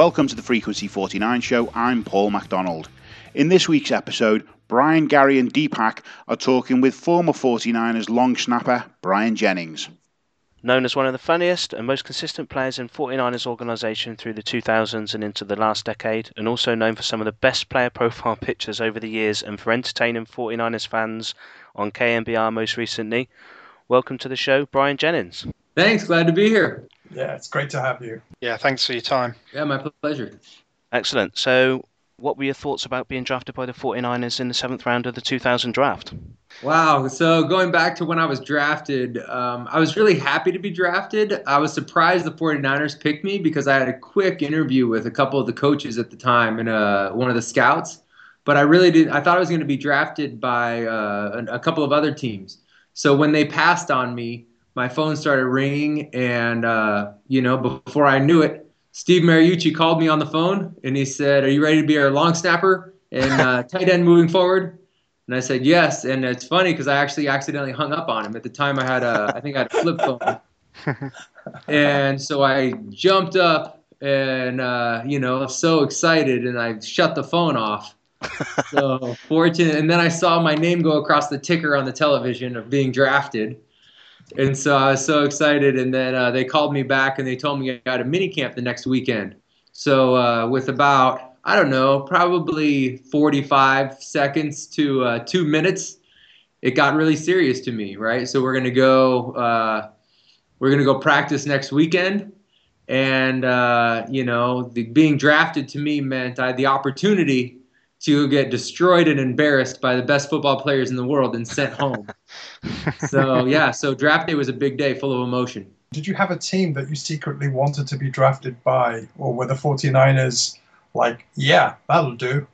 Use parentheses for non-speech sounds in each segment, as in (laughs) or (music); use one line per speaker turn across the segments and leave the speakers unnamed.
Welcome to the Frequency 49 show. I'm Paul MacDonald. In this week's episode, Brian, Gary, and Dipak are talking with former 49ers long snapper Brian Jennings.
Known as one of the funniest and most consistent players in 49ers organisation through the 2000s and into the last decade, and also known for some of the best player (laughs) profile pictures over the years and for entertaining 49ers fans on KNBR most recently. Welcome to the show, Brian Jennings.
Thanks, glad to be here.
Yeah, it's great to have you.
Yeah, thanks for your time.
Yeah, my pleasure.
Excellent. So, what were your thoughts about being drafted by the 49ers in the seventh round of the 2000 draft?
Wow. So, going back to when I was drafted, um, I was really happy to be drafted. I was surprised the 49ers picked me because I had a quick interview with a couple of the coaches at the time and uh, one of the scouts. But I really did, I thought I was going to be drafted by uh, a, a couple of other teams. So, when they passed on me, my phone started ringing, and uh, you know, before I knew it, Steve Mariucci called me on the phone, and he said, "Are you ready to be our long snapper and uh, (laughs) tight end moving forward?" And I said yes. And it's funny because I actually accidentally hung up on him. At the time, I had a, I think I had a flip phone, (laughs) and so I jumped up and uh, you know, so excited, and I shut the phone off. (laughs) so fortunate, and then I saw my name go across the ticker on the television of being drafted and so I was so excited. And then uh, they called me back and they told me I had a mini camp the next weekend. So uh, with about I don't know, probably 45 seconds to uh, two minutes, it got really serious to me. Right. So we're gonna go. Uh, we're gonna go practice next weekend. And uh, you know, the, being drafted to me meant I had the opportunity to get destroyed and embarrassed by the best football players in the world and sent home. (laughs) so yeah, so draft day was a big day, full of emotion.
Did you have a team that you secretly wanted to be drafted by, or were the 49ers like, yeah, that'll do?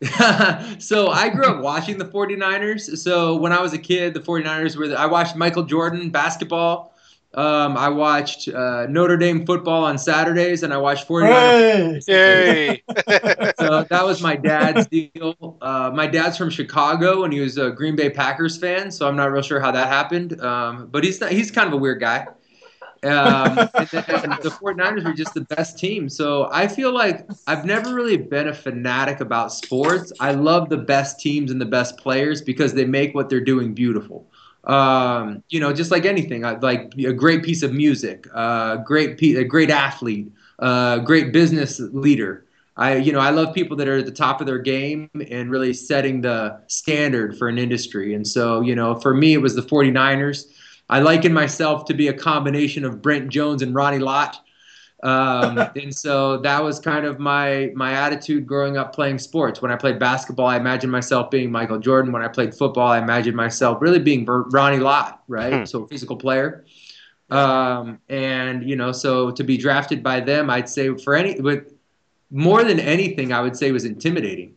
(laughs)
so I grew up watching the 49ers. So when I was a kid, the 49ers were the, I watched Michael Jordan basketball um, I watched uh, Notre Dame football on Saturdays, and I watched 49.
Hey!
so (laughs) that was my dad's deal. Uh, my dad's from Chicago, and he was a Green Bay Packers fan. So I'm not real sure how that happened. Um, but he's not, he's kind of a weird guy. Um, and the 49ers were just the best team. So I feel like I've never really been a fanatic about sports. I love the best teams and the best players because they make what they're doing beautiful um, you know, just like anything, like a great piece of music, uh, great, a great athlete, uh, great business leader. I, you know, I love people that are at the top of their game and really setting the standard for an industry. And so, you know, for me, it was the 49ers. I liken myself to be a combination of Brent Jones and Ronnie Lott. Um, and so that was kind of my my attitude growing up playing sports. When I played basketball, I imagined myself being Michael Jordan. When I played football, I imagined myself really being Ronnie Lott, right? Hmm. So a physical player. Um, and you know, so to be drafted by them, I'd say for any with more than anything, I would say was intimidating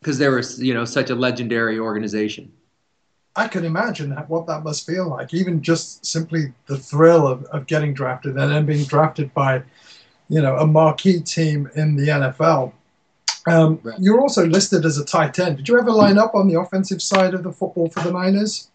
because they were you know such a legendary organization.
I can imagine what that must feel like. Even just simply the thrill of, of getting drafted and then being drafted by, you know, a marquee team in the NFL. Um, right. You're also listed as a tight end. Did you ever line up on the offensive side of the football for the Niners?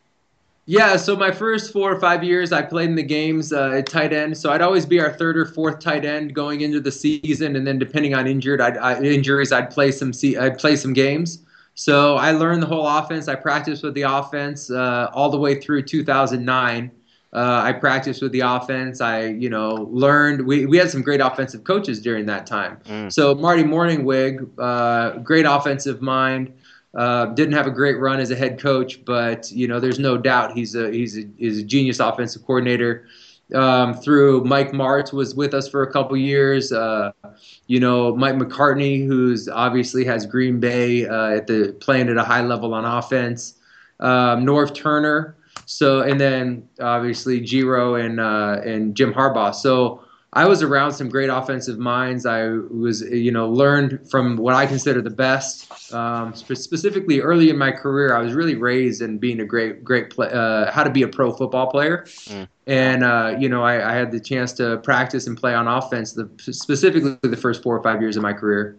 Yeah, so my first four or five years, I played in the games uh, at tight end. So I'd always be our third or fourth tight end going into the season, and then depending on injured, I'd, I, injuries, I'd play some. I'd play some games. So I learned the whole offense. I practiced with the offense uh, all the way through 2009. Uh, I practiced with the offense. I, you know, learned. We, we had some great offensive coaches during that time. Mm. So Marty Mornhinweg, uh, great offensive mind. Uh, didn't have a great run as a head coach, but you know, there's no doubt he's a he's a, he's a genius offensive coordinator um, through Mike Martz was with us for a couple years. Uh, you know, Mike McCarthy, who's obviously has Green Bay uh, at the playing at a high level on offense. Um, Norv Turner. So and then obviously Giro and uh, and Jim Harbaugh. So I was around some great offensive minds. I was, you know, learned from what I consider the best. Um, specifically, early in my career, I was really raised in being a great, great play, uh, how to be a pro football player. Mm. And uh, you know, I, I, had the chance to practice and play on offense, the, specifically the first four or five years of my career.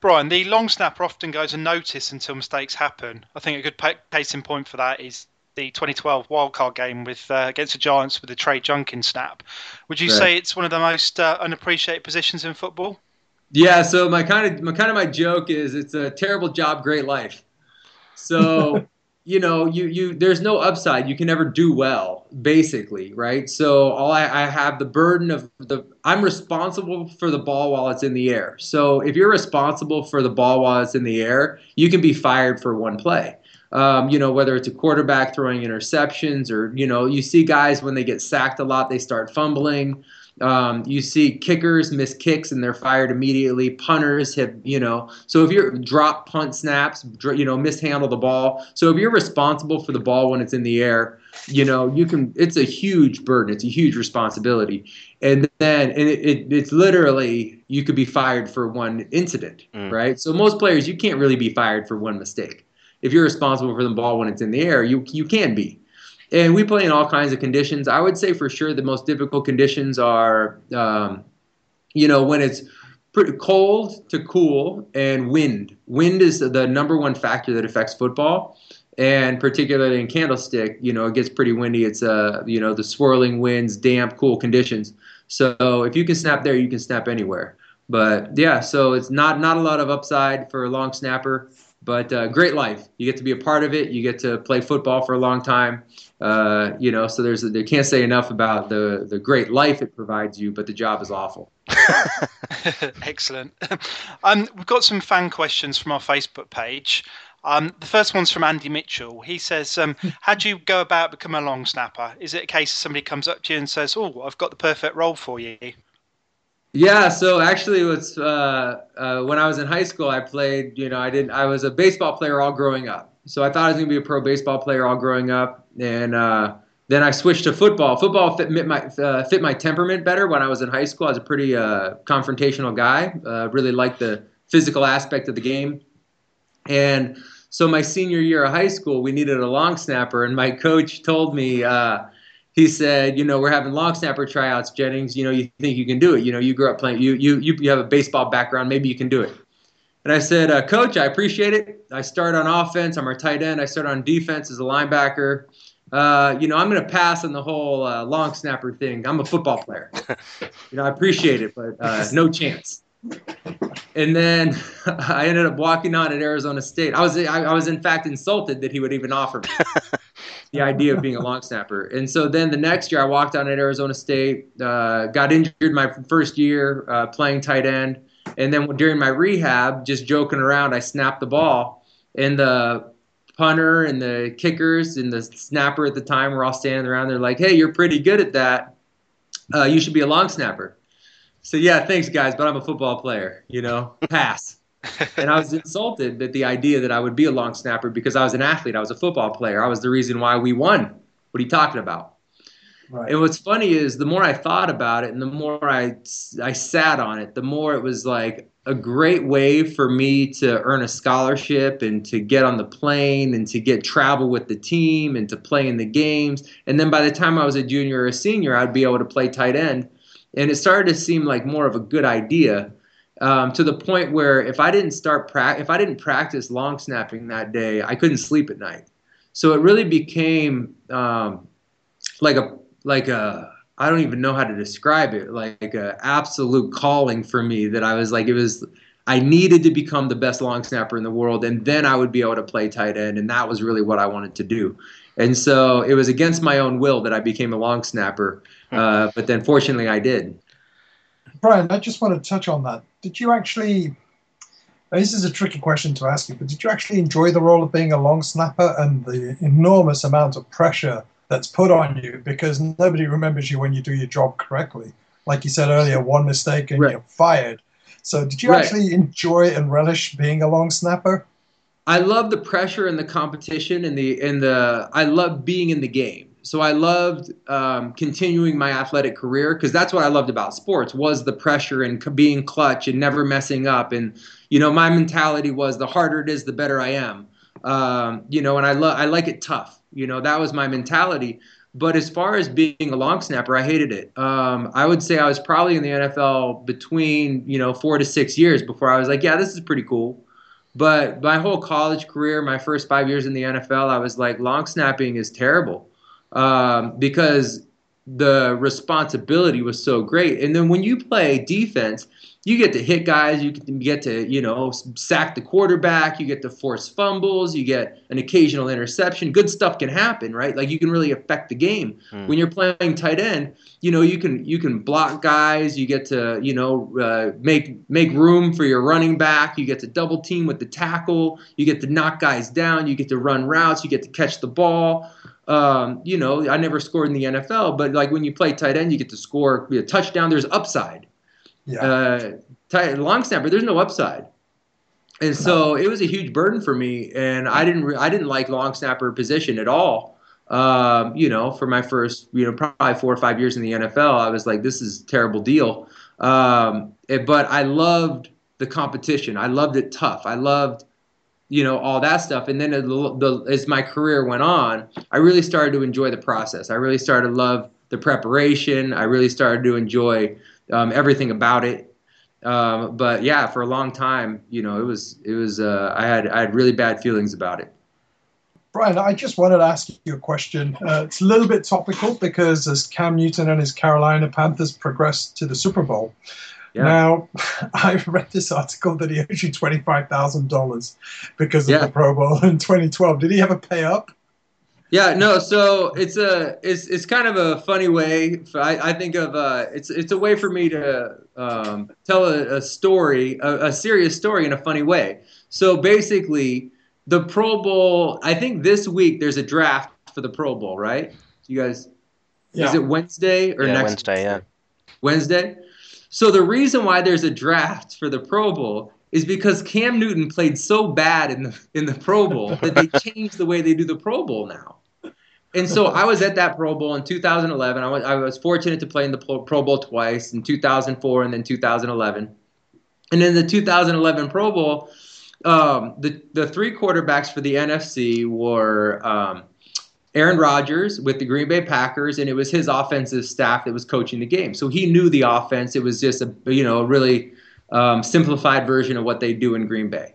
Brian, the long snapper often goes unnoticed until mistakes happen. I think a good case in point for that is the 2012 wildcard game with uh, against the Giants with the Trey Junkin's snap. Would you
Right.
say it's one of the most uh, unappreciated positions in football?
Yeah, so my kind of my kind of my joke is it's a terrible job, great life. So, (laughs) you know, you you there's no upside. You can never do well, basically, right? So all I, I have the burden of the I'm responsible for the ball while it's in the air. So if you're responsible for the ball while it's in the air, you can be fired for one play. Um, you know, whether it's a quarterback throwing interceptions or, you know, you see guys when they get sacked a lot, they start fumbling. Um, you see kickers miss kicks and they're fired immediately. Punters have, you know, so if you're drop punt snaps, dr- you know, mishandle the ball. So if you're responsible for the ball when it's in the air, you know, you can. It's a huge burden. It's a huge responsibility. And then and it, it, it's literally you could be fired for one incident,
Mm.
right? So most players you can't really be fired for one mistake. If you're responsible for the ball when it's in the air, you you can be. And we play in all kinds of conditions. I would say for sure the most difficult conditions are, um, you know, when it's pretty cold to cool and wind. Wind is the number one factor that affects football. And particularly in Candlestick, you know, it gets pretty windy. It's, uh, you know, the swirling winds, damp, cool conditions. So if you can snap there, you can snap anywhere. But yeah, so it's not not a lot of upside for a long snapper, but uh, great life. You get to be a part of it. You get to play football for a long time. Uh, you know, so there's they can't say enough about the the great life it provides you, but the job is awful. (laughs) (laughs)
Excellent. (laughs) Um, we've got some fan questions from our Facebook page. Um, the first one's from Andy Mitchell. He says, um, "How do you go about becoming a long snapper? Is it a case of somebody comes up to you and says, "Oh, I've got the perfect role for you"?
Yeah, so actually, it's uh, uh, when I was in high school, I played. You know, I didn't. I was a baseball player all growing up. So I thought I was going to be a pro baseball player all growing up, and uh, then I switched to football. Football fit my uh, fit my temperament better when I was in high school. I was a pretty uh, confrontational guy. Uh, really liked the physical aspect of the game, and so my senior year of high school, we needed a long snapper, and my coach told me. He said, you know, we're having long snapper tryouts, Jennings. You know, you think you can do it. You know, you grew up playing, you you you, you have a baseball background, maybe you can do it. And I said, uh, Coach, I appreciate it. I start on offense. I'm our tight end. I start on defense as a linebacker. Uh, you know, I'm going to pass on the whole uh, long snapper thing. I'm a football player. (laughs) you know, I appreciate it, but uh, no chance. And then (laughs) I ended up walking on at Arizona State. I was, I, I was in fact insulted that he would even offer me (laughs) the idea of being a long snapper. And so then the next year, I walked on at Arizona State, uh, got injured my first year uh, playing tight end, and then during my rehab, just joking around, I snapped the ball, and the punter and the kickers and the snapper at the time were all standing around. They're like, "Hey, you're pretty good at that. Uh, you should be a long snapper." So yeah, thanks guys, but I'm a football player. You know, pass. And I was insulted that the idea that I would be a long snapper because I was an athlete, I was a football player. I was the reason why we won. What are you talking about?
Right.
And what's funny is the more I thought about it and the more I, I sat on it, the more it was like a great way for me to earn a scholarship and to get on the plane and to get travel with the team and to play in the games. And then by the time I was a junior or a senior, I'd be able to play tight end. And it started to seem like more of a good idea um, to the point where if I didn't start pra- if I didn't practice long snapping that day, I couldn't sleep at night. So it really became um, like a like a I don't even know how to describe it like a absolute calling for me that I was like it was I needed to become the best long snapper in the world and then I would be able to play tight end and that was really what I wanted to do. And so it was against my own will that I became a long snapper, uh, but then fortunately I did.
Brian, I just want to touch on that. Did you actually? This is a tricky question to ask you, but did you actually enjoy the role of being a long snapper and the enormous amount of pressure that's put on you because nobody remembers you when you do your job correctly? Like you said earlier, one mistake and
Right.
you're fired. So, did you
Right.
actually enjoy and relish being a long snapper?
I love the pressure and the competition and the and the I love being in the game. So I loved um, continuing my athletic career because that's what I loved about sports was the pressure and being clutch and never messing up. And you know, my mentality was the harder it is, the better I am. Um, you know, and I love I like it tough. You know, that was my mentality. But as far as being a long snapper, I hated it. Um, I would say I was probably in the NFL between you know four to six years before I was like, yeah, this is pretty cool But my whole college career, my first five years in the NFL, I was like, long snapping is terrible um, because the responsibility was so great. And then when you play defense, you get to hit guys, you get to, you know, sack the quarterback, you get to force fumbles, you get an occasional interception. Good stuff can happen, right? Like you can really affect the game. Mm. When you're playing tight end, you know, you can you can block guys, you get to, you know, uh, make make room for your running back, you get to double team with the tackle, you get to knock guys down, you get to run routes, you get to catch the ball. Um, you know, I never scored in the NFL, but like when you play tight end, you get to score a touchdown. There's upside. Yeah. Uh, tight, long snapper, there's no upside. And so it was a huge burden for me, and I didn't re- I didn't like long snapper position at all. Um, you know, for my first you know probably four or five years in the NFL, I was like, this is a terrible deal. Um, it, but I loved the competition. I loved it tough. I loved you know all that stuff. And then the, the, as my career went on i really started to enjoy the process. I really started to love the preparation. I really started to enjoy um, everything about it. Um, but yeah for a long time you know it was it was uh, i had i had really bad feelings about it.
Brian i just wanted to ask you a question. Uh, it's a little bit topical because as cam newton and his carolina panthers progressed to the super bowl yeah. Now, (laughs) I read this article that he owes you twenty five thousand dollars because of yeah. the Pro Bowl in twenty twelve. Did he ever pay up?
Yeah, no. So it's a it's it's kind of a funny way. I, I think of uh, it's it's a way for me to um, tell a, a story, a, a serious story in a funny way. So basically, the Pro Bowl. I think this week there's a draft for the Pro Bowl, right? You guys, yeah. is it Wednesday or
yeah,
next
Wednesday? Yeah,
Wednesday. So the reason why there's a draft for the Pro Bowl is because Cam Newton played so bad in the in the Pro Bowl that they (laughs) changed the way they do the Pro Bowl now. And so I was at that Pro Bowl in 2011. I was, I was fortunate to play in the Pro Bowl twice in 2004 and then 2011. And in the 2011 Pro Bowl, um, the the three quarterbacks for the NFC were um, Aaron Rodgers with the Green Bay Packers, and it was his offensive staff that was coaching the game. So he knew the offense. It was just a you know a really um, simplified version of what they do in Green Bay.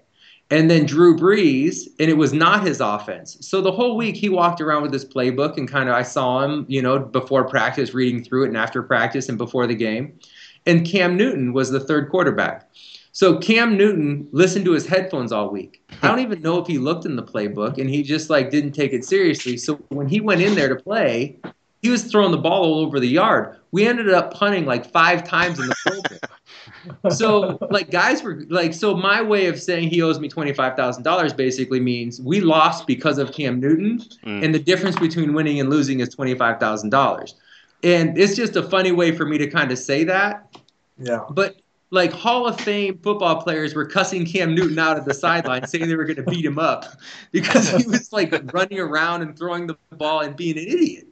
And then Drew Brees, and it was not his offense. So the whole week he walked around with his playbook, and kind of I saw him, you know, before practice, reading through it, and after practice, and before the game. And Cam Newton was the third quarterback. So Cam Newton listened to his headphones all week. I don't (laughs) even know if he looked in the playbook and he just like didn't take it seriously. So when he went in there to play, he was throwing the ball all over the yard. We ended up punting like five times in the Pro Bowl. (laughs) so like guys were like so my way of saying he owes me twenty five thousand dollars basically means we lost because of Cam Newton mm. and the difference between winning and losing is twenty five thousand dollars. And it's just a funny way for me to kind of say that.
Yeah.
But like Hall of Fame football players were cussing Cam Newton out of the sideline, saying they were going to beat him up because he was like running around and throwing the ball and being an idiot.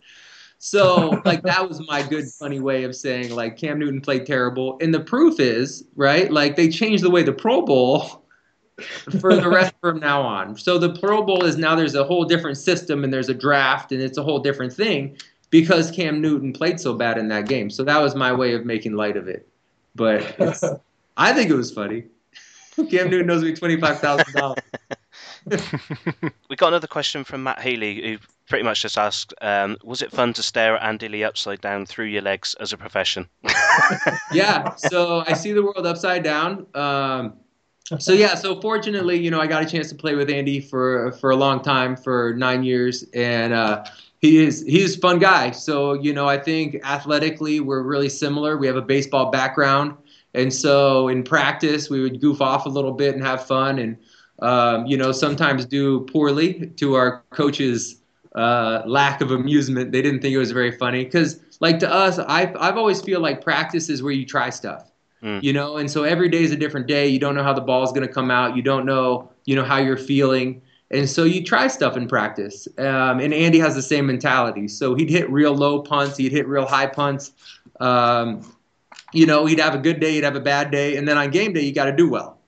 So like that was my good funny way of saying like Cam Newton played terrible, and the proof is right. Like they changed the way the Pro Bowl for the rest from now on. So the Pro Bowl is now there's a whole different system and there's a draft and it's a whole different thing because Cam Newton played so bad in that game. So that was my way of making light of it but (laughs) I think it was funny. (laughs) Cam Newton knows me twenty five thousand dollars. (laughs)
we got another question from Matt Healy, who pretty much just asked, um, "Was it fun to stare at Andy Lee upside down through your legs as a profession?"
yeah, so I see the world upside down. Um, so yeah, so fortunately, you know, I got a chance to play with Andy for for a long time, for nine years, and uh, he is he's a fun guy. So you know, I think athletically we're really similar. We have a baseball background, and so in practice we would goof off a little bit and have fun, and um, you know sometimes do poorly to our coaches' uh, lack of amusement. They didn't think it was very funny because, like to us, I've I've always feel like practice is where you try stuff. Mm. You know, and so every day is a different day. You don't know how the ball is going to come out. You don't know, you know, how you're feeling. And so you try stuff in practice. Um, and Andy has the same mentality. So he'd hit real low punts, he'd hit real high punts. Um, you know, he'd have a good day, he'd have a bad day. And then on game day, you got to do well.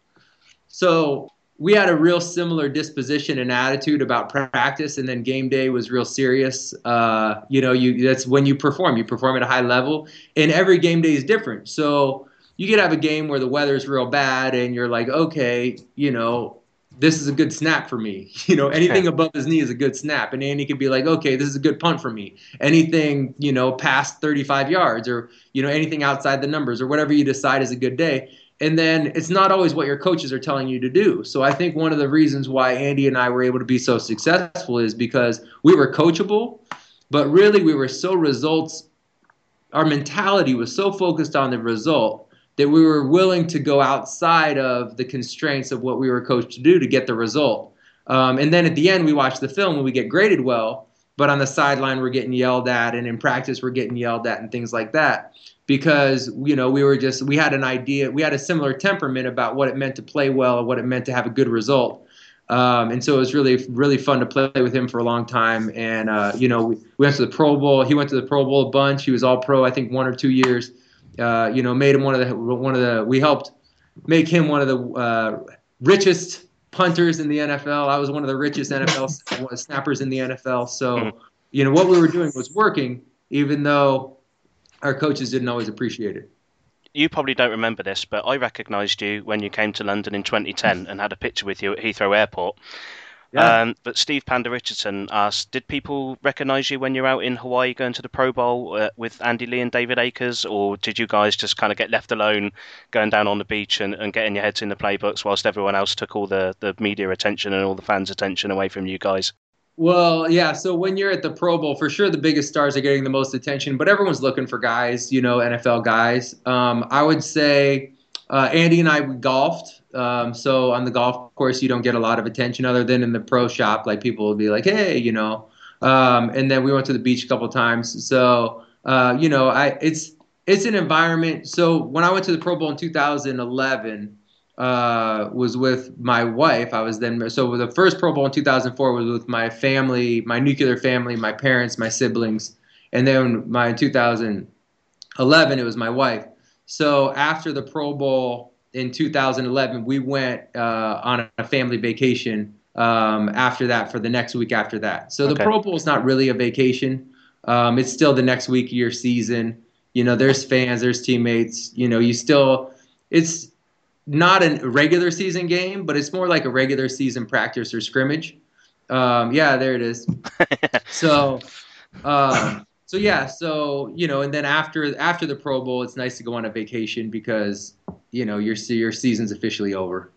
So we had a real similar disposition and attitude about practice. And then game day was real serious. Uh, you know, you that's when you perform, you perform at a high level. And every game day is different. So you could have a game where the weather's real bad and you're like, okay, you know, this is a good snap for me. (laughs) You know, anything above his knee is a good snap. And Andy could be like, okay, this is a good punt for me. Anything, you know, past 35 yards or, you know, anything outside the numbers or whatever you decide is a good day. And then it's not always what your coaches are telling you to do. So I think one of the reasons why Andy and I were able to be so successful is because we were coachable, but really we were so results. Our mentality was so focused on the result that we were willing to go outside of the constraints of what we were coached to do to get the result. Um, and then at the end, we watch the film and we get graded well, but on the sideline, we're getting yelled at, and in practice, we're getting yelled at, and things like that. Because you know we were just we had an idea, we had a similar temperament about what it meant to play well and what it meant to have a good result. Um, and so it was really really fun to play with him for a long time. And uh, you know we, we went to the Pro Bowl. He went to the Pro Bowl a bunch. He was All Pro, I think, one or two years uh, you know, made him one of the one of the. We helped make him one of the uh, richest punters in the NFL. I was one of the richest (laughs) NFL snappers in the NFL. So, hmm. you know, what we were doing was working, even though our coaches didn't always appreciate it.
You probably don't remember this, but I recognised you when you came to London in 2010 and had a picture with you at Heathrow Airport. Yeah. Um, but Steve Panda Richardson asked, did people recognise you when you're out in Hawaii going to the Pro Bowl uh, with Andy Lee and David Akers, or did you guys just kind of get left alone going down on the beach and, and getting your heads in the playbooks whilst everyone else took all the, the media attention and all the fans' attention away from you guys?
Well, yeah. So when you're at the Pro Bowl, for sure the biggest stars are getting the most attention, but everyone's looking for guys, you know, NFL guys. Um, I would say uh, Andy and I golfed um, so on the golf course, you don't get a lot of attention other than in the pro shop. Like people will be like, "Hey," you know. Um, and then we went to the beach a couple times. So uh, you know, I it's it's an environment. So when I went to the Pro Bowl in 2011, uh, was with my wife. I was then so the first Pro Bowl in 2004 was with my family, my nuclear family, my parents, my siblings, and then my 2011 it was my wife. So after the Pro Bowl in 2011, we went uh, on a family vacation um, after that for the next week after that. So the okay. Pro Bowl is not really a vacation. Um, it's still the next week of your season. You know, there's fans, there's teammates. You know, you still, it's not a regular season game, but it's more like a regular season practice or scrimmage. Um, yeah, there it is. (laughs) so, um, so yeah, so you know, and then after after the Pro Bowl, it's nice to go on a vacation because you know your your season's officially over.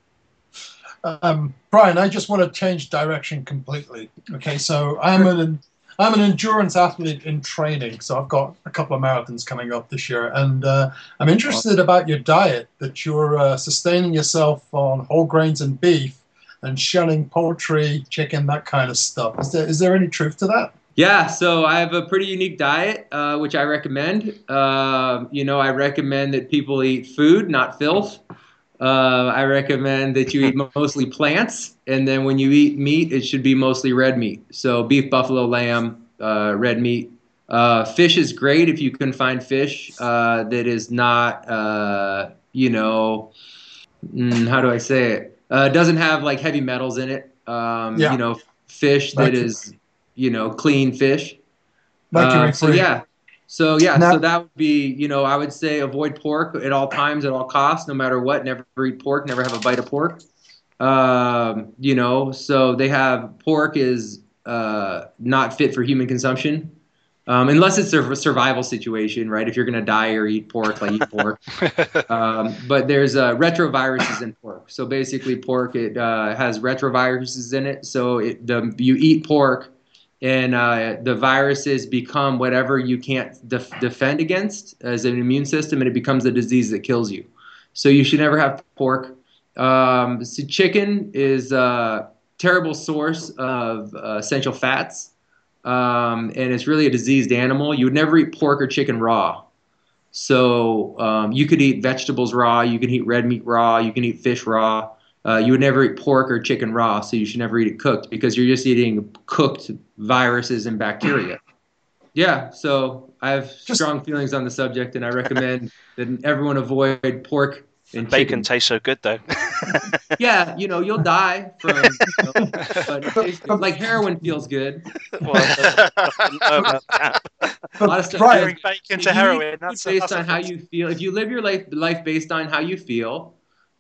Um, Brian, I just want to change direction completely. Okay, so I'm an I'm an endurance athlete in training, so I've got a couple of marathons coming up this year, and uh, I'm interested about your diet. That you're uh, sustaining yourself on whole grains and beef, and shunning poultry, chicken, that kind of stuff. Is there is there any truth to that?
Yeah, so I have a pretty unique diet, uh, which I recommend. Uh, you know, I recommend that people eat food, not filth. Uh, I recommend that you eat (laughs) mostly plants, and then when you eat meat, it should be mostly red meat. So beef, buffalo, lamb, uh, red meat. Uh, fish is great if you can find fish uh, that is not, you know, mm, how do I say it? doesn't have like heavy metals in it. Um, yeah. You know, fish that is you know, clean fish. Uh, so yeah, so yeah, now, so that would be, you know, I would say avoid pork at all times, at all costs, no matter what. Never eat pork. Never have a bite of pork. Um, you know, so they have pork is uh, not fit for human consumption. Um, unless it's a survival situation, right? If you're going to die or eat pork, like eat pork. (laughs) um, but there's uh, retroviruses in pork. So basically, pork it uh, has retroviruses in it. So it, the, you eat pork, and uh, the viruses become whatever you can't def- defend against as an immune system, and it becomes a disease that kills you. So you should never have pork. Um, so chicken is a terrible source of uh, essential fats, um, and it's really a diseased animal. You would never eat pork or chicken raw. So um, you could eat vegetables raw, you can eat red meat raw, you can eat fish raw. Uh, you would never eat pork or chicken raw, so you should never eat it cooked because you're just eating cooked viruses and bacteria. (clears throat) Yeah, so I have just, strong feelings on the subject, and I recommend (laughs) that everyone avoid pork and
bacon.
Chicken.
Tastes so good though. (laughs)
yeah, you know you'll die from, you know, but (laughs) like heroin feels good. Well, a lot of stuff.
Right. Bacon to heroin.
That's based on how you feel. If you live your life life based on how you feel,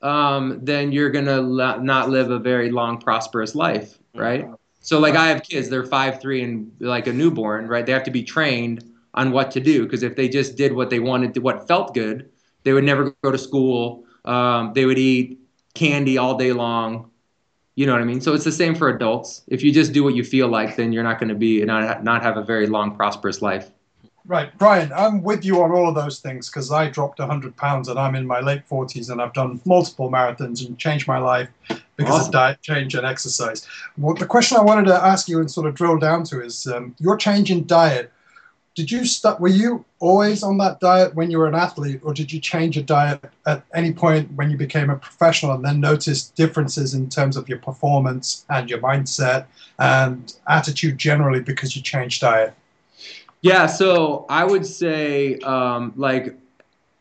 um, then you're gonna not live a very long, prosperous life, right? So like I have kids, they're five, three, and like a newborn, right? They have to be trained on what to do because if they just did what they wanted, to, what felt good, they would never go to school. Um, they would eat candy all day long. You know what I mean? So it's the same for adults. If you just do what you feel like, then you're not going to be not not have a very long, prosperous life.
Right, Brian, I'm with you on all of those things because I dropped 100 pounds and I'm in my late 40s and I've done multiple marathons and changed my life because
Awesome.
of diet change and exercise. Well, the question I wanted to ask you and sort of drill down to is um, your change in diet. Did you start? Were you always on that diet when you were an athlete, or did you change your diet at any point when you became a professional and then noticed differences in terms of your performance and your mindset and attitude generally because you changed diet?
Yeah, so I would say, um, like,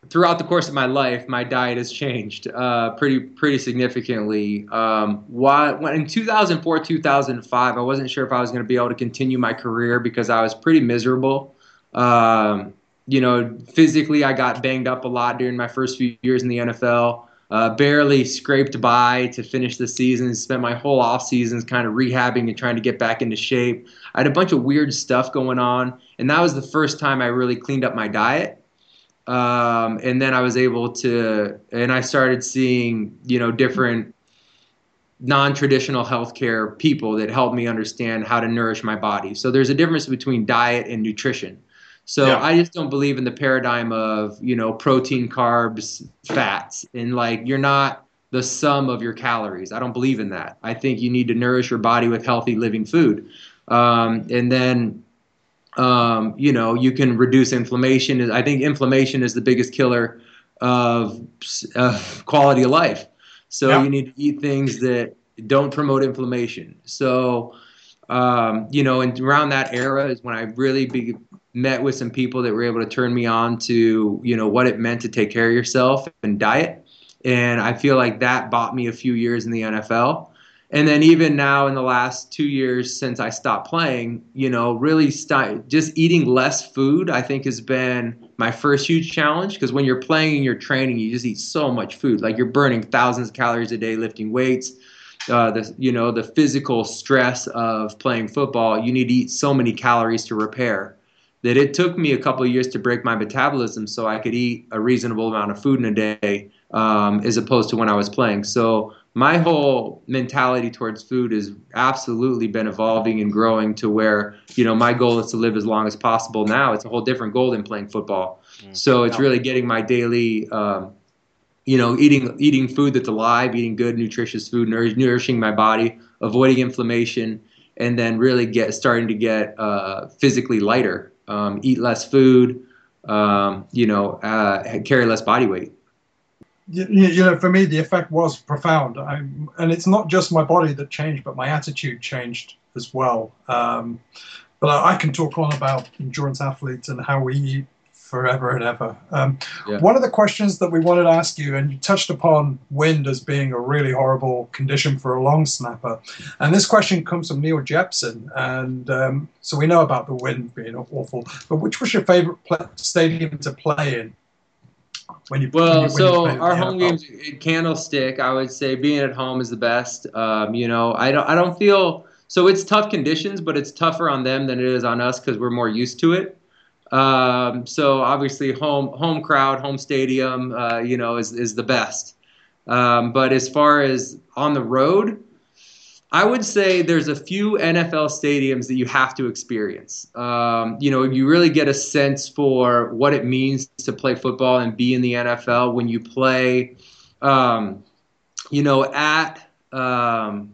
throughout the course of my life, my diet has changed uh, pretty pretty significantly. Um, when in 2004, 2005, I wasn't sure if I was going to be able to continue my career because I was pretty miserable. Um, you know, physically, I got banged up a lot during my first few years in the NFL. Uh, barely scraped by to finish the season. Spent my whole off seasons kind of rehabbing and trying to get back into shape. I had a bunch of weird stuff going on, and that was the first time I really cleaned up my diet. Um, and then I was able to, and I started seeing, you know, different non-traditional healthcare people that helped me understand how to nourish my body. So there's a difference between diet and nutrition. So
Yeah.
I just don't believe in the paradigm of, you know, protein, carbs, fats, and like you're not the sum of your calories. I don't believe in that. I think you need to nourish your body with healthy living food. Um, and then um, you know, you can reduce inflammation. I think inflammation is the biggest killer of, of quality of life. So
Yeah.
you need to eat things that don't promote inflammation. So, um, you know, and around that era is when I really be, met with some people that were able to turn me on to, you know, what it meant to take care of yourself and diet. And I feel like that bought me a few years in the NFL and then even now in the last two years since I stopped playing, you know, really st- just eating less food, I think has been my first huge challenge because when you're playing and you're training, you just eat so much food. Like you're burning thousands of calories a day lifting weights. Uh, the you know the physical stress of playing football, you need to eat so many calories to repair that it took me a couple of years to break my metabolism so I could eat a reasonable amount of food in a day um, as opposed to when I was playing. So my whole mentality towards food has absolutely been evolving and growing to where you know my goal is to live as long as possible. Now it's a whole different goal than playing football. So it's really getting my daily um, you know eating eating food that's alive eating good nutritious food nour- nourishing my body avoiding inflammation and then really get starting to get uh, physically lighter. Um, eat less food um, you know uh, carry less body weight
you, you know, for me, the effect was profound. I, and it's not just my body that changed, but my attitude changed as well. Um, but I, I can talk on about endurance athletes and how we eat forever and ever. Um,
Yeah.
One of the questions that we wanted to ask you, and you touched upon wind as being a really horrible condition for a long snapper. And this question comes from Neil Jepson. And um, so we know about the wind being awful. But which was your favorite stadium to play in? When you, you-
Well,
when you
so
in
our home
NFL?
games Candlestick, I would say being at home is the best. Um, you know, I don't I don't feel so it's tough conditions, but it's tougher on them than it is on us because we're more used to it. Um, so obviously, home home crowd, home stadium, uh, you know, is is the best. Um, but as far as on the road, I would say there's a few NFL stadiums that you have to experience. Um, you know, you really get a sense for what it means to play football and be in the NFL when you play, um, you know, at, um,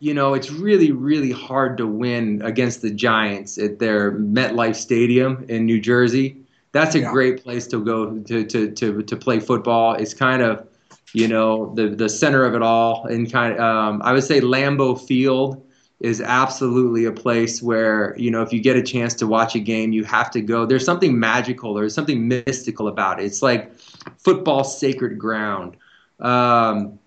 you know, it's really, really hard to win against the Giants at their MetLife Stadium in New Jersey. That's a
Yeah.
great place to go to, to, to, to play football. It's kind of, you know the the center of it all and kind of um, i would say lambeau field is absolutely a place where you know if you get a chance to watch a game you have to go there's something magical there's something mystical about it it's like football sacred ground um,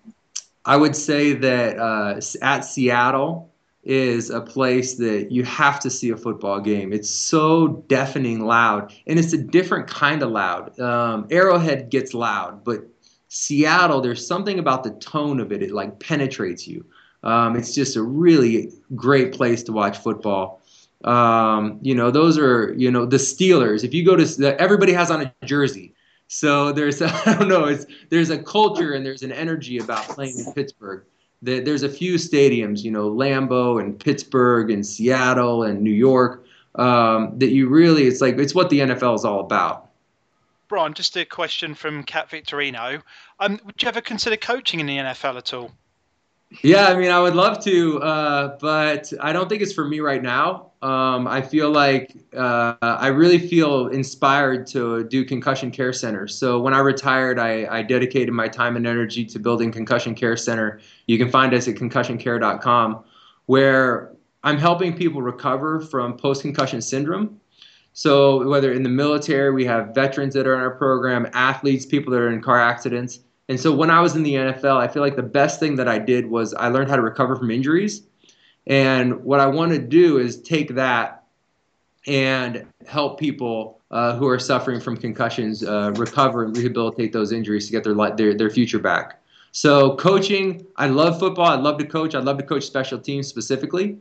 i would say that uh, at seattle is a place that you have to see a football game. It's so deafening loud, and it's a different kind of loud. Um, Arrowhead gets loud, but Seattle, there's something about the tone of it. It like penetrates you. Um, it's just a really great place to watch football. Um, you know, those are you know the Steelers. If you go to everybody has on a jersey, so there's (laughs) I don't know. It's there's a culture and there's an energy about playing in Pittsburgh. There's a few stadiums, you know, Lambeau and Pittsburgh and Seattle and New York, um, that you really it's like it's what the NFL is all about.
Brian, just a question from Cat Victorino. Um, would you ever consider coaching in the NFL at all?
Yeah, I mean, I would love to, uh, but I don't think it's for me right now. Um, I feel like uh, I really feel inspired to do concussion care centers. So when I retired, I, I, dedicated my time and energy to building concussion care center. You can find us at concussioncare.com, where I'm helping people recover from post-concussion syndrome. So whether in the military, we have veterans that are in our program, athletes, people that are in car accidents and so when I was in the NFL, I feel like the best thing that I did was I learned how to recover from injuries. And what I want to do is take that and help people uh, who are suffering from concussions uh, recover and rehabilitate those injuries to get their, their their future back. So coaching, I love football. I love to coach. I love to coach special teams specifically.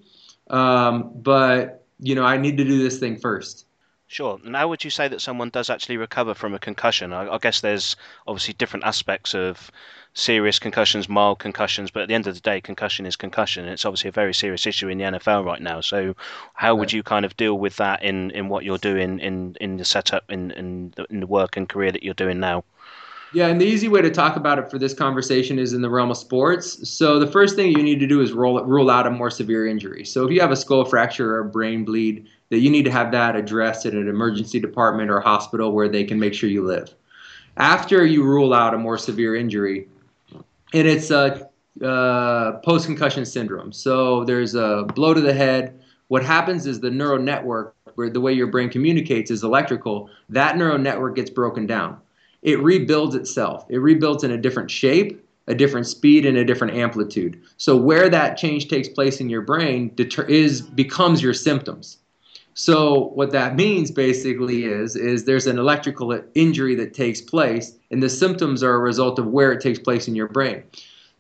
Um, but you know, I need to do this thing first.
Sure. And how would you say that someone does actually recover from a concussion? I, I, guess there's obviously different aspects of serious concussions, mild concussions, but at the end of the day, concussion is concussion. It's obviously a very serious issue in the NFL right now. So, how would you kind of deal with that in, in what you're doing in, in the setup, in, in, the, in the work and career that you're doing now?
Yeah, and the easy way to talk about it for this conversation is in the realm of sports. So the first thing you need to do is roll, rule out a more severe injury. So if you have a skull fracture or a brain bleed, that you need to have that addressed in an emergency department or hospital where they can make sure you live. After you rule out a more severe injury, and it's a uh, post concussion syndrome. So there's a blow to the head. What happens is the neural network, where the way your brain communicates is electrical, that neural network gets broken down. It rebuilds itself. It rebuilds in a different shape, a different speed, and a different amplitude. So where that change takes place in your brain deter- is becomes your symptoms. So what that means basically is is there's an electrical injury that takes place, and the symptoms are a result of where it takes place in your brain.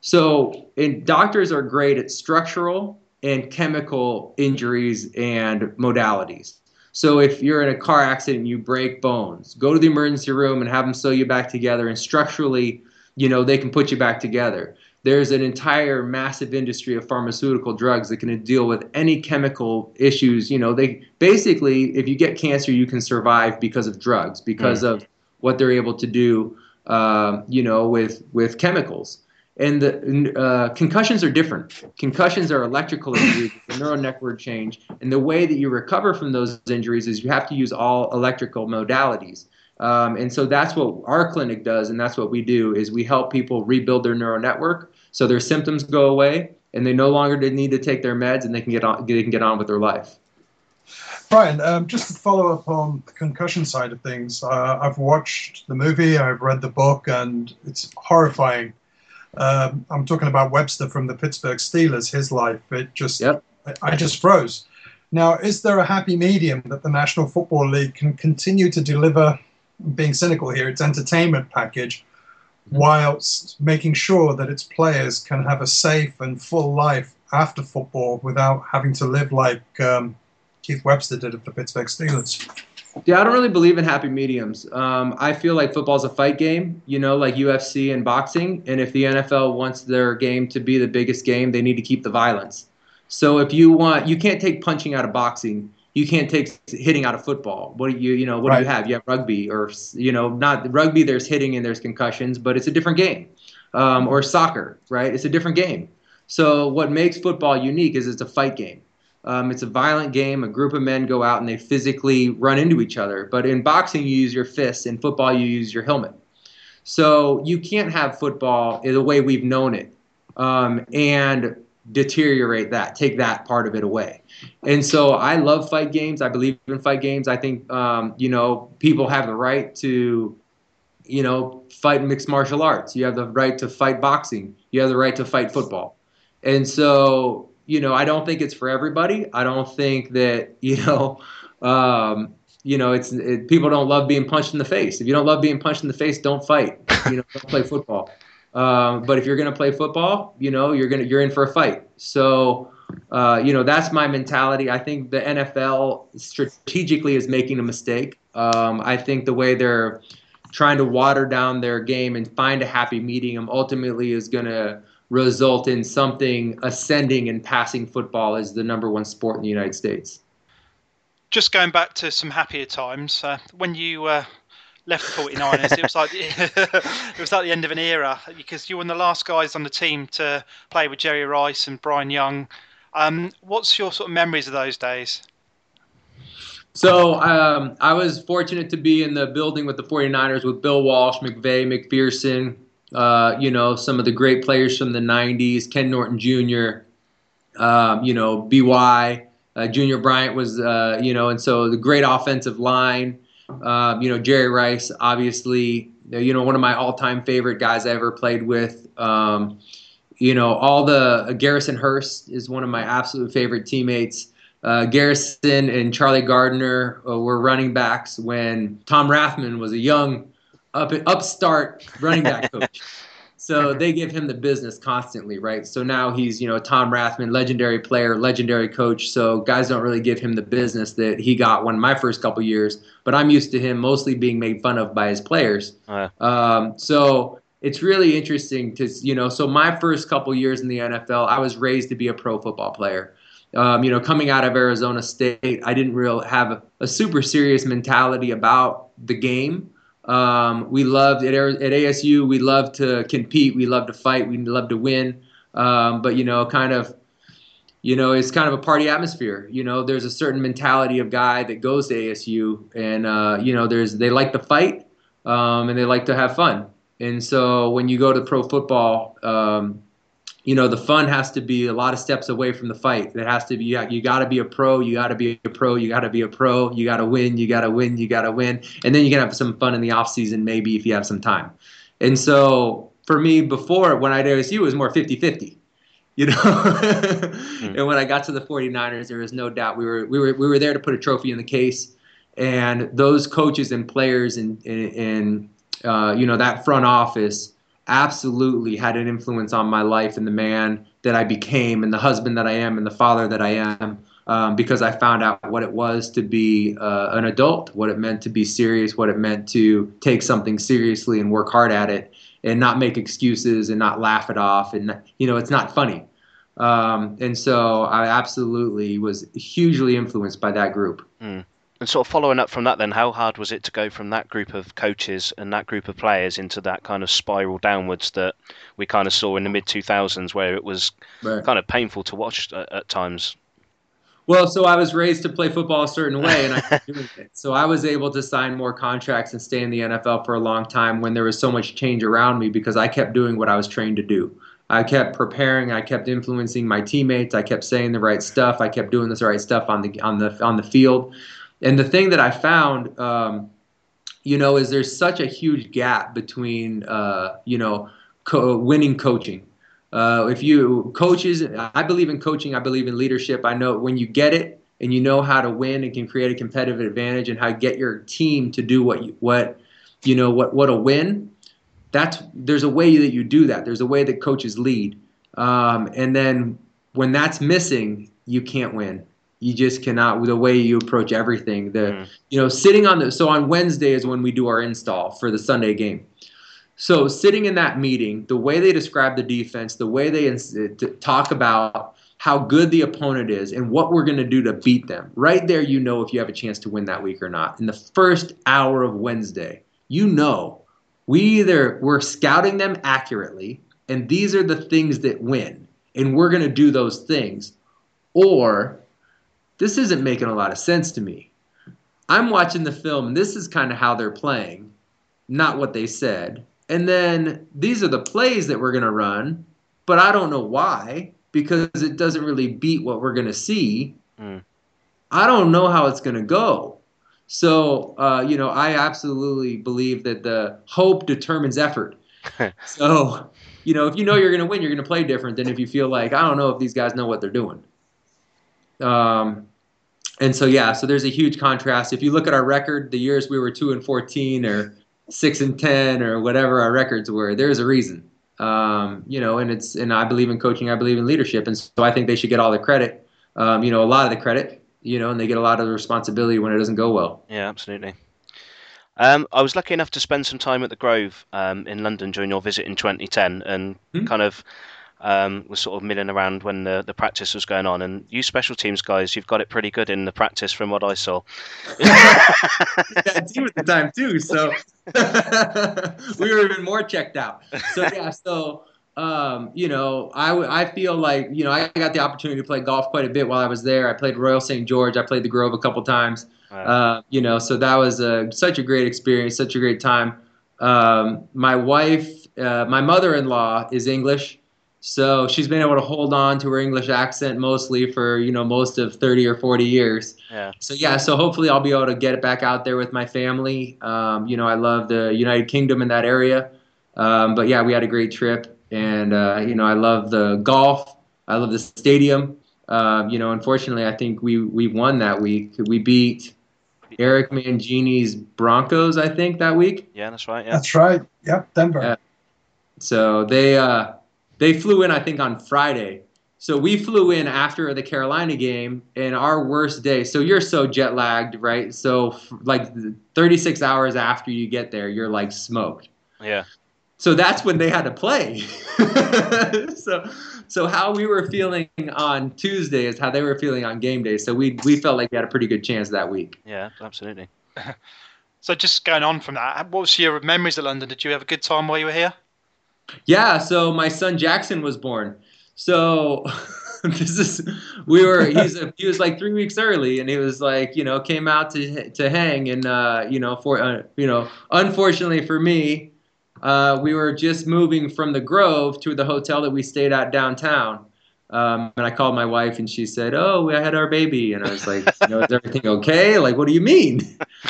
So doctors are great at structural and chemical injuries and modalities. So if you're in a car accident, and you break bones, go to the emergency room and have them sew you back together, and structurally, you know, they can put you back together there's an entire massive industry of pharmaceutical drugs that can deal with any chemical issues. You know, they basically, if you get cancer, you can survive because of drugs, because mm. of what they're able to do. Uh, you know, with with chemicals. And the uh, concussions are different. Concussions are electrical injuries, the neural network change, and the way that you recover from those injuries is you have to use all electrical modalities. Um, and so that's what our clinic does, and that's what we do is we help people rebuild their neural network so their symptoms go away, and they no longer need to take their meds, and they can get on they can get on with their life.
Brian, um, just to follow up on the concussion side of things, uh, I've watched the movie, I've read the book, and it's horrifying. Um, I'm talking about Webster from the Pittsburgh Steelers. His life, it just,
yep.
I just froze. Now, is there a happy medium that the National Football League can continue to deliver being cynical here, its entertainment package, mm-hmm. whilst making sure that its players can have a safe and full life after football without having to live like um, Keith Webster did at the Pittsburgh Steelers.
Yeah, I don't really believe in happy mediums. Um, I feel like football's a fight game, you know, like UFC and boxing. And if the NFL wants their game to be the biggest game, they need to keep the violence. So if you want, you can't take punching out of boxing you can't take hitting out of football. What do you you know what right. do you have? You have rugby or you know not rugby. There's hitting and there's concussions, but it's a different game. Um, or soccer, right? It's a different game. So what makes football unique is it's a fight game. Um, it's a violent game. A group of men go out and they physically run into each other. But in boxing, you use your fists. In football, you use your helmet. So you can't have football the way we've known it um, and deteriorate that, take that part of it away. And so I love fight games. I believe in fight games. I think um, you know people have the right to you know fight mixed martial arts. You have the right to fight boxing. You have the right to fight football. And so you know I don't think it's for everybody. I don't think that (laughs) you know. Um, you know, it's it, people don't love being punched in the face. If you don't love being punched in the face, don't fight. You know, don't play football. Um, but if you're going to play football, you know, you're gonna you're in for a fight. So, uh, you know, that's my mentality. I think the NFL strategically is making a mistake. Um, I think the way they're trying to water down their game and find a happy medium ultimately is going to result in something ascending and passing football as the number one sport in the United States
just going back to some happier times, uh, when you uh, left the 49ers, it was like (laughs) it was like the end of an era because you were one of the last guys on the team to play with Jerry Rice and Bryant Young. Um, what's your sort of memories of those days?
So um, I was fortunate to be in the building with the 49ers with Bill Walsh, McVay, McPherson, uh, you know, some of the great players from the 90s, Ken Norton Jr., um, you know, BY, uh, Junior Bryant was, uh, you know, and so the great offensive line. Uh, you know, Jerry Rice, obviously, you know, one of my all-time favorite guys I ever played with. Um, you know, all the uh, Garrison Hearst is one of my absolute favorite teammates. Uh, Garrison and Charlie Garner uh, were running backs when Tom Rathman was a young, up upstart running back (laughs) coach. So they give him the business constantly, right? So now he's, you know, Tom Rathman, legendary player, legendary coach. So guys don't really give him the business that he got one of my first couple years. But I'm used to him mostly being made fun of by his players. Uh. Um, so it's really interesting to, you know, so my first couple years in the NFL, I was raised to be a pro football player. Um, you know, coming out of Arizona State, I didn't really have a, a super serious mentality about the game. Um, we loved at, at ASU. We love to compete. We love to fight. We love to win. Um, but you know, kind of, you know, it's kind of a party atmosphere. You know, there's a certain mentality of guy that goes to ASU, and uh, you know, there's they like to fight um, and they like to have fun. And so when you go to pro football, um, you know the fun has to be a lot of steps away from the fight. It has to be you got to be a pro. You got to be a pro. You got to be a pro. You got to win. You got to win. You got to win. And then you can have some fun in the off season, maybe if you have some time. And so for me, before when I did ASU, it was more 50-50 (laughs) you know. mm. And when I got to the 49ers, there was no doubt we were we were we were there to put a trophy in the case. And those coaches and players and and, uh, you know that front office absolutely had an influence on my life and the man that I became and the husband that I am and the father that I am um, because I found out what it was to be uh, an adult, what it meant to be serious, what it meant to take something seriously and work hard at it and not make excuses and not laugh it off. And, you know, it's not funny. Um, and so I absolutely was hugely influenced by that group.
Mm. And sort of following up from that, then, how hard was it to go from that group of coaches and that group of players into that kind of spiral downwards that we kind of saw in the mid 2000s, where it was right. kind of painful to watch at, at, times?
Well, so I was raised to play football a certain way, and I (laughs) doing it. So I was able to sign more contracts and stay in the NFL for a long time when there was so much change around me because I kept doing what I was trained to do. I kept preparing. I kept influencing my teammates. I kept saying the right stuff. I kept doing the right stuff on the on the on the field. And the thing that I found, um, you know, is there's such a huge gap between, uh, you know, co- winning coaching. Uh, if you coaches, I believe in coaching. I believe in leadership. I know when you get it and you know how to win and can create a competitive advantage and how to get your team to do what you, what you know what what a win. That's there's a way that you do that. There's a way that coaches lead, um, and then when that's missing, you can't win you just cannot the way you approach everything the mm. you know sitting on the so on wednesday is when we do our install for the sunday game so sitting in that meeting the way they describe the defense the way they talk about how good the opponent is and what we're going to do to beat them right there you know if you have a chance to win that week or not in the first hour of wednesday you know we either we're scouting them accurately and these are the things that win and we're going to do those things or this isn't making a lot of sense to me. I'm watching the film, and this is kind of how they're playing, not what they said. And then these are the plays that we're going to run, but I don't know why because it doesn't really beat what we're going to see. Mm. I don't know how it's going to go. So, uh, you know, I absolutely believe that the hope determines effort. (laughs) so, you know, if you know you're going to win, you're going to play different than if you feel like, I don't know if these guys know what they're doing. Um, and so yeah, so there's a huge contrast. If you look at our record, the years we were two and fourteen or six and ten or whatever our records were, there's a reason. Um, you know, and it's and I believe in coaching, I believe in leadership, and so I think they should get all the credit. Um, you know, a lot of the credit. You know, and they get a lot of the responsibility when it doesn't go well.
Yeah, absolutely. Um, I was lucky enough to spend some time at the Grove um, in London during your visit in 2010, and
Hmm.
kind of um, was sort of milling around when the, the practice was going on. And you special teams guys, you've got it pretty good in the practice from what I saw. (laughs)
team at the time too. So (laughs) we were even more checked out. So yeah, so um, you know, I, I feel like you know I got the opportunity to play golf quite a bit while I was there. I played Royal St George. I played the Grove a couple times.
Uh,
Uh, you know, so that was a, such a great experience, such a great time. Um, my wife, uh, my mother-in-law is English, so she's been able to hold on to her English accent mostly for you know most of 30 or 40 years
yeah,
so yeah, so hopefully I'll be able to get it back out there with my family. Um, you know, I love the United Kingdom in that area. Um, but yeah, we had a great trip, and uh, you know, I love the golf. I love the stadium. Um, you know, unfortunately, I think we we won that week. We beat Eric Mangini's Broncos, I think, that week.
yeah, that's right. Yeah,
That's right. Yep, Denver.
Yeah. So they uh, they flew in, I think, on Friday. So we flew in after the Carolina game, and our worst day. So you're so jet lagged, right? So f- like 36 hours after you get there, you're like smoked.
yeah,
So that's when they had to play. (laughs) so so how we were feeling on Tuesday is how they were feeling on game day. So we we felt like we had a pretty good chance that week.
yeah, absolutely. (laughs)
So just going on from that, what was your memories of London? Did you have a good time while you were here?
Yeah, so my son Jackson was born. So (laughs) this is we were he's he was like three weeks early, and he was like you know came out to to hang, and uh, you know for uh, you know unfortunately for me, uh, we were just moving from the Grove to the hotel that we stayed at downtown. Um, and I called my wife, and she said, "Oh, we had our baby," and I was like, you know, "Is everything okay? Like, what do you mean?"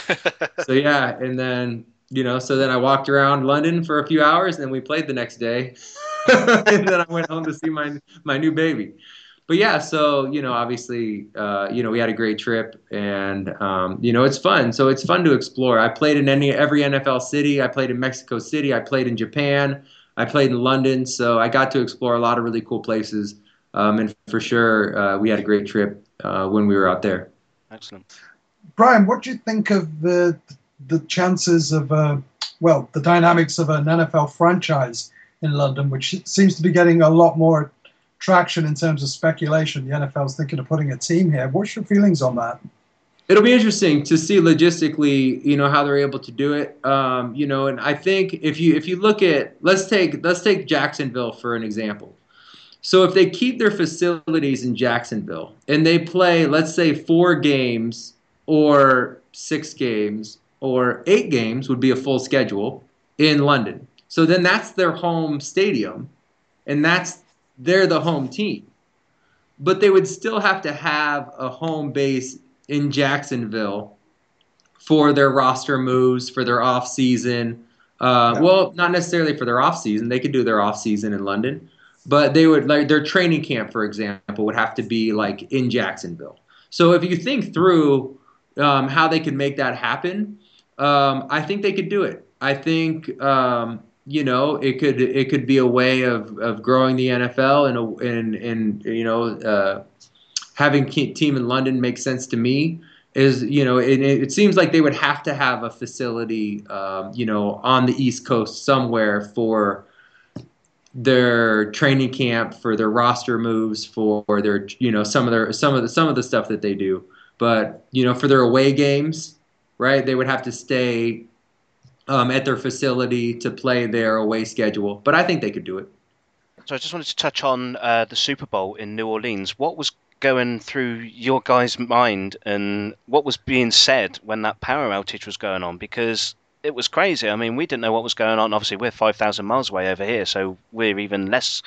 (laughs) so yeah, and then you know, so then I walked around London for a few hours, and then we played the next day, (laughs) and then I went home to see my my new baby. But yeah, so you know, obviously, uh, you know, we had a great trip, and um, you know, it's fun. So it's fun to explore. I played in any every NFL city. I played in Mexico City. I played in Japan. I played in London. So I got to explore a lot of really cool places. Um, and for sure, uh, we had a great trip uh, when we were out there.
Excellent.
Brian, what do you think of the the chances of uh, well, the dynamics of an NFL franchise in London, which seems to be getting a lot more traction in terms of speculation. The NFL's thinking of putting a team here. What's your feelings on that?
It'll be interesting to see logistically, you know, how they're able to do it. Um, you know, and I think if you if you look at let's take let's take Jacksonville for an example. So if they keep their facilities in Jacksonville and they play, let's say, four games or six games or eight games would be a full schedule in London. So then that's their home stadium, and that's they're the home team. But they would still have to have a home base in Jacksonville for their roster moves, for their off season. Uh,
Yeah.
Well, not necessarily for their off season. They could do their off season in London, but they would like their training camp, for example, would have to be like in Jacksonville. So if you think through um, how they could make that happen, um, I think they could do it. I think um, you know it could it could be a way of, of growing the NFL and a, and you know uh, having team in London makes sense to me. Is you know it, it seems like they would have to have a facility um, you know on the East Coast somewhere for their training camp for their roster moves for their you know some of their some of the some of the stuff that they do but you know for their away games right they would have to stay um, at their facility to play their away schedule but i think they could do it
So I just wanted to touch on uh, the Super Bowl in New Orleans. What was going through your guys' mind and what was being said when that power outage was going on? Because it was crazy. I mean, we didn't know what was going on. Obviously, we're 5,000 miles away over here, so we're even less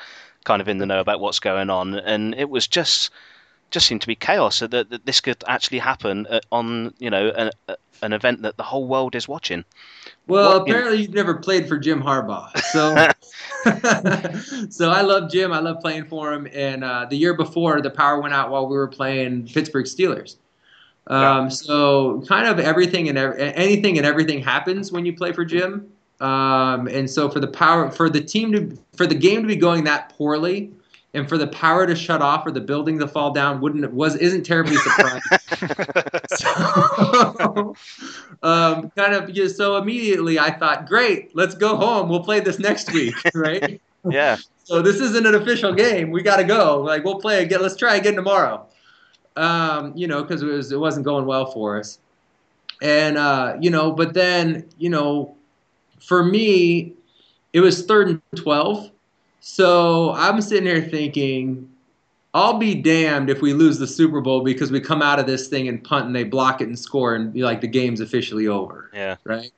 kind of in the know about what's going on. And it was just just seemed to be chaos that, that this could actually happen uh, on, you know, an, uh, an event that the whole world is watching.
well
What-
apparently you've never played for jim harbaugh so (laughs) (laughs) so i love jim i love playing for him and uh, the year before the power went out while we were playing pittsburgh steelers Um, So kind of everything and ev- anything and everything happens when you play for Jim. Um, and so for the power for the team to for the game to be going that poorly, and for the power to shut off or the building to fall down wouldn't was isn't terribly surprising. (laughs) so, um, kind of yeah, so immediately I thought, great, let's go home. We'll play this next week, (laughs) right?
Yeah.
So this isn't an official game. We got to go. Like we'll play again. Let's try again tomorrow. Um, you know, because it was it wasn't going well for us. And uh, you know, but then you know, for me, it was third and twelve. So I'm sitting here thinking, I'll be damned if we lose the Super Bowl because we come out of this thing and punt and they block it and score and be like the game's officially over
Yeah.
right?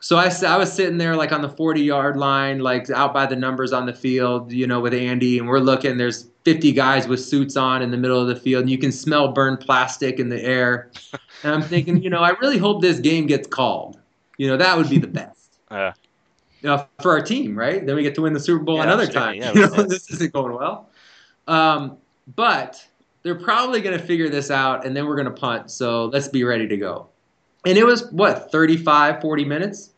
So I, I was sitting there like on the 40 yard line, like out by the numbers on the field, you know, with Andy, and we're looking. There's 50 guys with suits on in the middle of the field, and you can smell burned plastic in the air. (laughs) And I'm thinking, you know, I really hope this game gets called. You know, that would be the best.
Yeah.
You know, for our team, right? Then we get to win the Super Bowl
Yeah,
another
absolutely.
time.
Yeah, (laughs)
you know,
yeah.
this isn't going well. Um, but they're probably going to figure this out, and then we're going to punt. So let's be ready to go. And it was what 35, 40 minutes,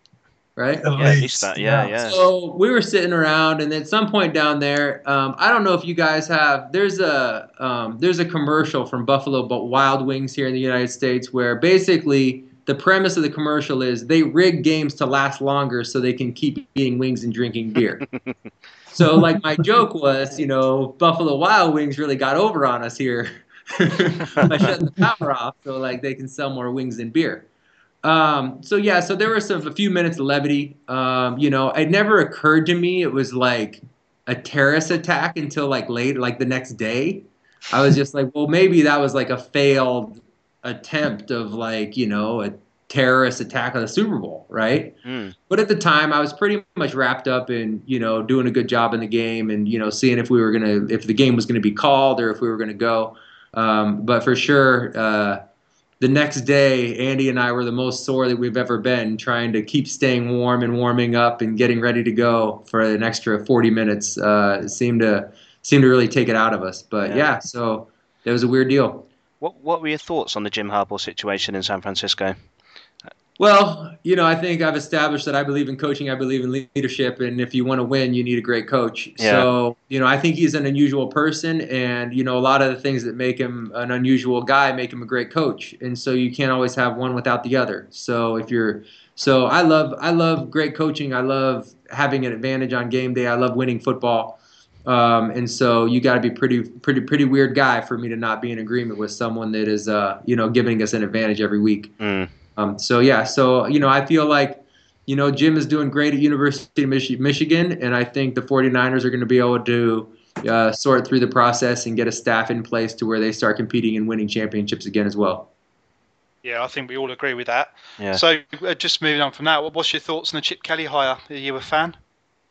right?
At
Yeah,
least,
least that. Yeah, yeah.
So we were sitting around, and at some point down there, um, I don't know if you guys have. There's a um, there's a commercial from Buffalo but Wild Wings here in the United States where basically the premise of the commercial is they rig games to last longer so they can keep eating wings and drinking beer. (laughs) so like my joke was, you know, Buffalo Wild Wings really got over on us here (laughs) by shutting the power off so like they can sell more wings and beer. Um, so yeah, so there were some a few minutes of levity. Um, you know, it never occurred to me it was like a terrorist attack until like late, like the next day. I was just like, well, maybe that was like a failed attempt of like you know a terrorist attack on the Super Bowl, right?
Mm.
But at the time, I was pretty much wrapped up in you know doing a good job in the game and you know seeing if we were gonna if the game was gonna be called or if we were gonna go. Um, but for sure, uh, the next day, Andy and I were the most sore that we've ever been, trying to keep staying warm and warming up and getting ready to go for an extra 40 minutes. Uh, seemed to seemed to really take it out of us. But
Yeah.
yeah, so it was a weird deal.
What What were your thoughts on the Jim Harbaugh situation in San Francisco?
Well, you know, I think I've established that I believe in coaching, I believe in leadership, and if you want to win, you need a great coach.
Yeah.
So, you know, I think he's an unusual person, and you know, a lot of the things that make him an unusual guy make him a great coach, and so you can't always have one without the other. So, if you're, so I love, I love great coaching. I love having an advantage on game day. I love winning football. Um, and so you got to be pretty, pretty, pretty weird guy for me to not be in agreement with someone that is, uh, you know, giving us an advantage every week.
Mm.
Um, so yeah, so you know, I feel like you know Jim is doing great at University of Michi- Michigan, and I think the 49ers are going to be able to uh, sort through the process and get a staff in place to where they start competing and winning championships again as well.
Yeah, I think we all agree with that.
Yeah.
So, uh, just moving on from that, what, what's your thoughts on the Chip Kelly hire? Are you a fan?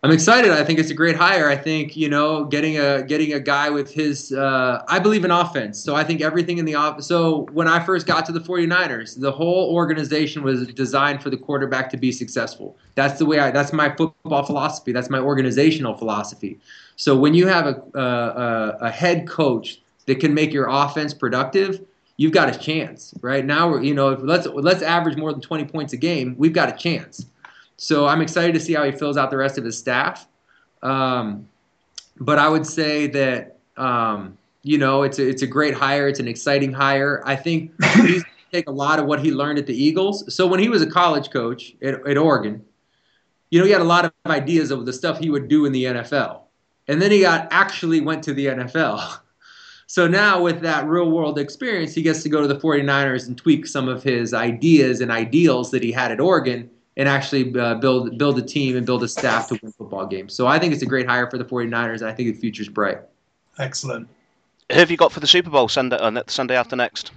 I'm excited. I think it's a great hire. I think you know getting a getting a guy with his. Uh, I believe in offense, so I think everything in the off. So when I first got to the 49ers, the whole organization was designed for the quarterback to be successful. That's the way I. That's my football philosophy. That's my organizational philosophy. So when you have a a, a head coach that can make your offense productive, you've got a chance. Right now, we're you know if let's let's average more than 20 points a game. We've got a chance. So I'm excited to see how he fills out the rest of his staff. Um, but I would say that um, you know it's a, it's a great hire. It's an exciting hire. I think he's take a lot of what he learned at the Eagles. So when he was a college coach at, at Oregon, you know he had a lot of ideas of the stuff he would do in the NFL, and then he got actually went to the NFL. (laughs) So now with that real world experience, he gets to go to the 49ers and tweak some of his ideas and ideals that he had at Oregon and actually uh, build build a team and build a staff to win football games. So I think it's a great hire for the 49ers. And I think the future's bright.
Excellent.
Who have you got for the Super Bowl Sunday uh, Sunday after next?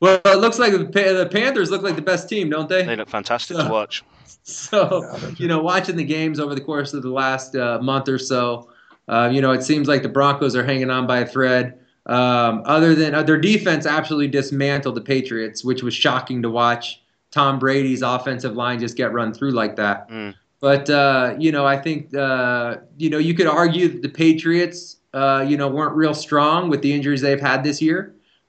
Well, it looks like the, Panthers look like the best team, don't they?
They look fantastic to watch.
So,
Yeah, they do.
you know, watching the games over the course of the last uh, month or so, uh, you know, it seems like the Broncos are hanging on by a thread. Um, other than uh, their defense absolutely dismantled the Patriots, which was shocking to watch. Tom Brady's offensive line just get run through like that.
Mm.
But uh, you know, I think uh, you know you could argue that the Patriots, uh, you know, weren't real strong with the injuries they've had this year.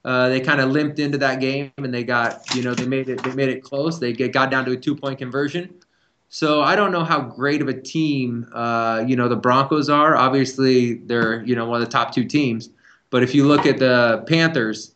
uh, they kind of limped into that game and they got you know they made it they made it close. They get, got down to a two point conversion. So I don't know how great of a team uh, you know the Broncos are. Obviously, they're you know one of the top two teams. But if you look at the Panthers,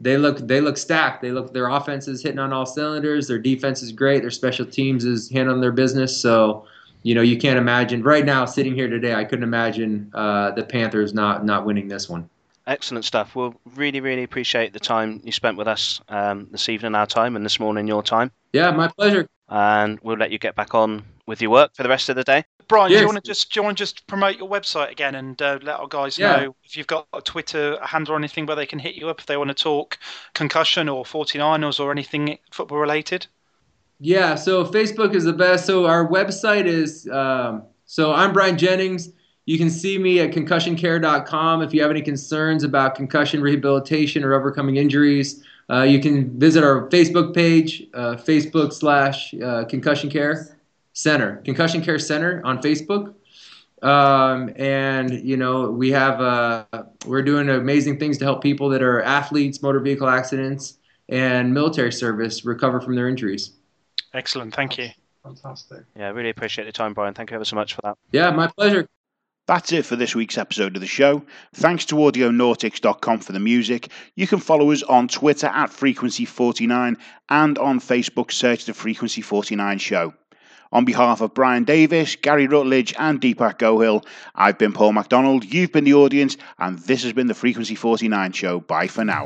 they look they look stacked. They look their offense is hitting on all cylinders. Their defense is great. Their special teams is handling their business. So you know you can't imagine right now sitting here today. I couldn't imagine uh, the Panthers not not winning this one.
Excellent stuff. We'll really, really appreciate the time you spent with us um, this evening, our time, and this morning, your time.
Yeah, my pleasure.
And we'll let you get back on with your work for the rest of the day.
Brian, yes. do you want to just do you want to just promote your website again and uh, let our guys yeah. know if you've got a Twitter handle or anything where they can hit you up if they want to talk concussion or 49ers or anything football related?
Yeah, so Facebook is the best. So our website is um, so I'm Brian Jennings. You can see me at concussioncare.com if you have any concerns about concussion rehabilitation or overcoming injuries. Uh, you can visit our Facebook page, uh, Facebook slash uh, Concussion Care Center, Concussion Care Center on Facebook. Um, and you know we have uh, we're doing amazing things to help people that are athletes, motor vehicle accidents, and military service recover from their injuries.
Excellent, thank you.
Fantastic.
Yeah, I really appreciate the time, Brian. Thank you ever so much for that.
Yeah, my pleasure.
That's it for this week's episode of the show. Thanks to Audionautics.com for the music. You can follow us on Twitter at Frequency49 and on Facebook, search the Frequency 49 Show. On behalf of Brian Davis, Gary Rutledge, and Dipak Gohill, I've been Paul McDonald, you've been the audience, and this has been the Frequency 49 Show. Bye for now.